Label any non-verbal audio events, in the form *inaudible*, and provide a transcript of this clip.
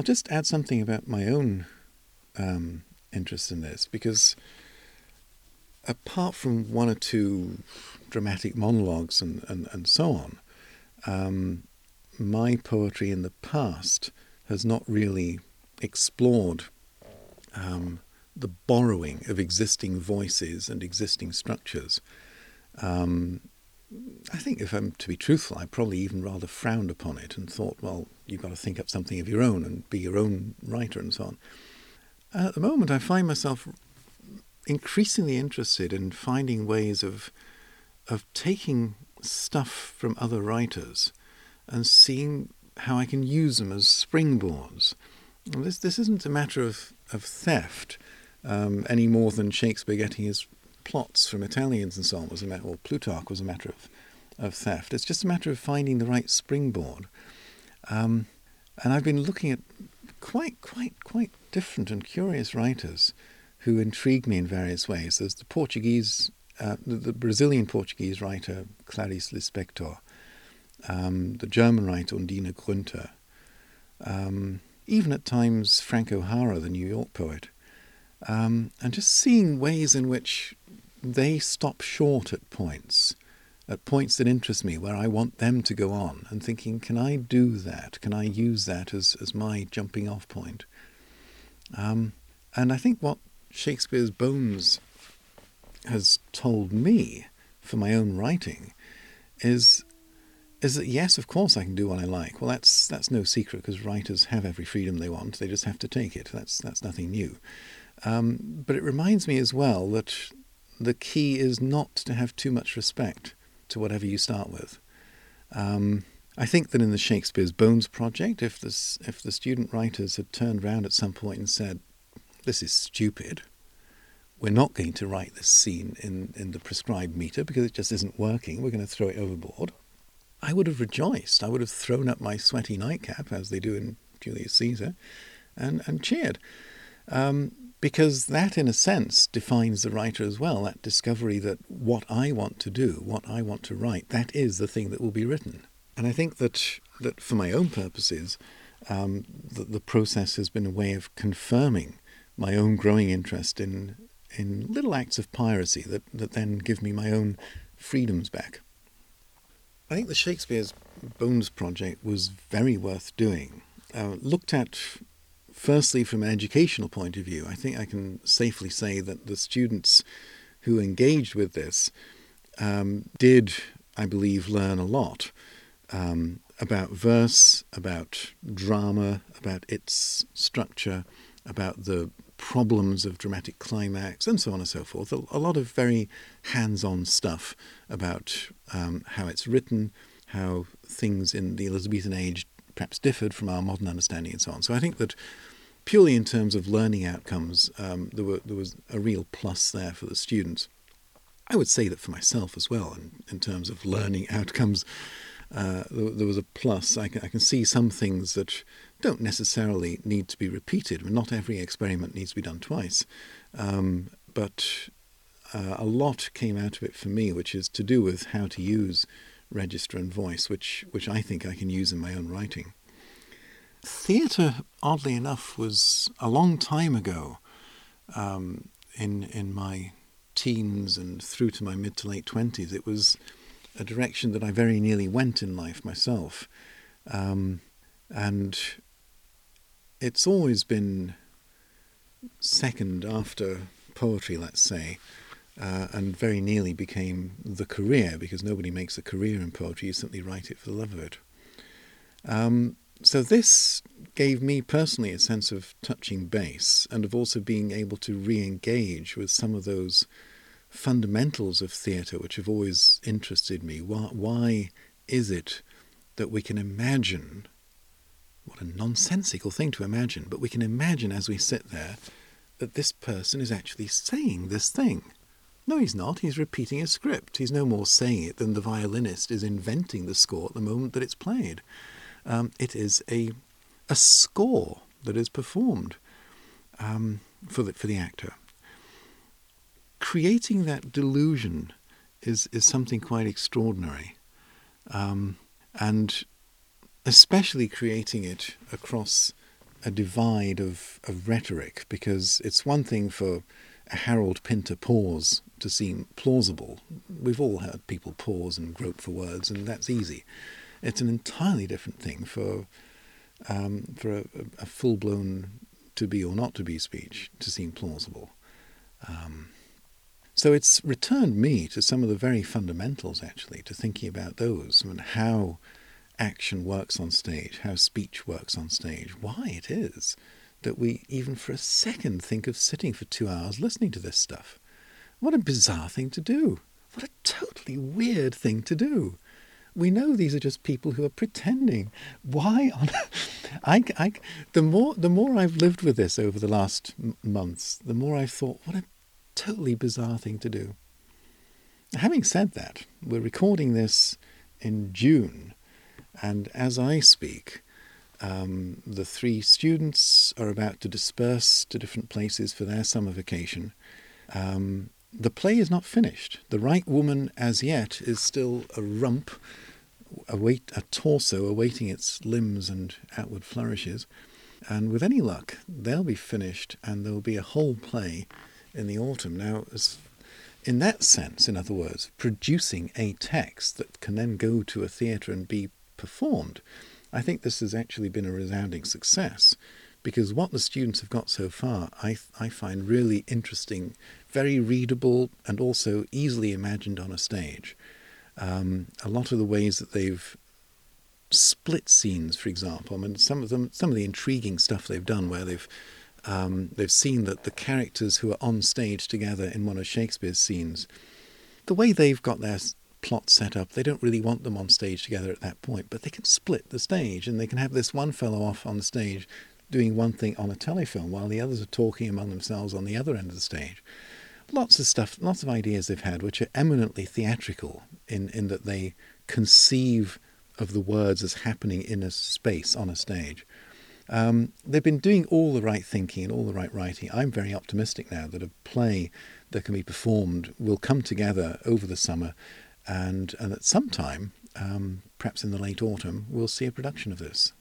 I'll just add something about my own um, interest in this because apart from one or two dramatic monologues and, and, and so on, um, my poetry in the past has not really explored um, the borrowing of existing voices and existing structures. Um, I think, if I'm to be truthful, I probably even rather frowned upon it and thought, well, you've got to think up something of your own and be your own writer and so on. At the moment, I find myself increasingly interested in finding ways of of taking stuff from other writers and seeing how I can use them as springboards. And this this isn't a matter of of theft um, any more than Shakespeare getting his plots from Italians and so on was a matter, or Plutarch was a matter of, of theft. It's just a matter of finding the right springboard. Um, and I've been looking at quite, quite, quite different and curious writers who intrigue me in various ways. There's the Portuguese, uh, the, the, Brazilian Portuguese writer Clarice Lispector, um, the German writer Undine Grünter, um, even at times Frank O'Hara, the New York poet, um, and just seeing ways in which they stop short at points, at points that interest me, where I want them to go on, and thinking, can I do that? Can I use that as, as my jumping off point? Um, and I think what Shakespeare's Bones has told me for my own writing is is that yes, of course I can do what I like. Well, that's that's no secret because writers have every freedom they want. They just have to take it. That's that's nothing new. Um, but it reminds me as well that the key is not to have too much respect to whatever you start with. Um, I think that in the Shakespeare's Bones project, if this, if the student writers had turned around at some point and said, "This is stupid," we're not going to write this scene in, in the prescribed meter because it just isn't working. We're going to throw it overboard. I would have rejoiced. I would have thrown up my sweaty nightcap, as they do in Julius Caesar, and, and cheered. Um, because that, in a sense, defines the writer as well. That discovery that what I want to do, what I want to write, that is the thing that will be written. And I think that, that for my own purposes, um, the, the process has been a way of confirming my own growing interest in, in little acts of piracy that, that then give me my own freedoms back. I think the Shakespeare's Bones project was very worth doing. Uh, looked at firstly, from an educational point of view, I think I can safely say that the students who engaged with this um, did, I believe, learn a lot um, about verse, about drama, about its structure, about the problems of dramatic climax, and so on and so forth. A, lot of very hands on stuff about um, how it's written, how things in the Elizabethan age perhaps differed from our modern understanding, and so on. So I think that purely in terms of learning outcomes, um, there, were, there was a real plus there for the students. I would say that for myself as well, in, in terms of learning *laughs* outcomes, uh, there, there, was a plus. I can, I can see some things that don't necessarily need to be repeated. Not every experiment needs to be done twice. Um, but uh, a lot came out of it for me, which is to do with how to use register and voice, which, which I think I can use in my own writing. Theatre, oddly enough, was a long time ago um, in, in my teens and through to my mid to late 20s. It was a direction that I very nearly went in life myself. Um, and it's always been second after poetry, let's say, uh, and very nearly became the career because nobody makes a career in poetry, you simply write it for the love of it. Um, so this gave me personally a sense of touching base and of also being able to re-engage with some of those fundamentals of theatre which have always interested me. Why, why is it that we can imagine, what a nonsensical thing to imagine, but we can imagine as we sit there that this person is actually saying this thing. No, he's not. He's repeating a script. He's no more saying it than the violinist is inventing the score at the moment that it's played. Um, it is a a score that is performed um, for the for the actor. Creating that delusion is is something quite extraordinary, um, and especially creating it across a divide of, of rhetoric because it's one thing for a Harold Pinter pause to seem plausible. We've all heard people pause and grope for words, and that's easy. It's an entirely different thing for um, for a, a full blown to be or not to be speech to seem plausible. Um, so it's returned me to some of the very fundamentals, actually, to thinking about those and how action works on stage, how speech works on stage, why it is that we even for a second think of sitting for two hours listening to this stuff. What a bizarre thing to do. What a totally weird thing to do. We know these are just people who are pretending. Why on *laughs* I, I, the more the more I've lived with this over the last m- months, the more I've thought, what a totally bizarre thing to do. Having said that, we're recording this in June, and as I speak, um, the three students are about to disperse to different places for their summer vacation. Um, the play is not finished. The right woman, as yet, is still a rump, await a torso awaiting its limbs and outward flourishes. And with any luck, they'll be finished, and there will be a whole play in the autumn. Now, in that sense, in other words, producing a text that can then go to a theatre and be performed, I think this has actually been a resounding success because what the students have got so far, I, I find really interesting, very readable, and also easily imagined on a stage. Um, a lot of the ways that they've split scenes, for example, I mean, some of them, some of the intriguing stuff they've done, where they've um, they've seen that the characters who are on stage together in one of Shakespeare's scenes, the way they've got their plot set up, they don't really want them on stage together at that point, but they can split the stage and they can have this one fellow off on the stage doing one thing on a telefilm while the others are talking among themselves on the other end of the stage. Lots of stuff, lots of ideas they've had which are eminently theatrical in, in that they conceive of the words as happening in a space on a stage. Um, they've been doing all the right thinking and all the right writing. I'm very optimistic now that a play that can be performed will come together over the summer and, and at some time, um, perhaps in the late autumn, we'll see a production of this.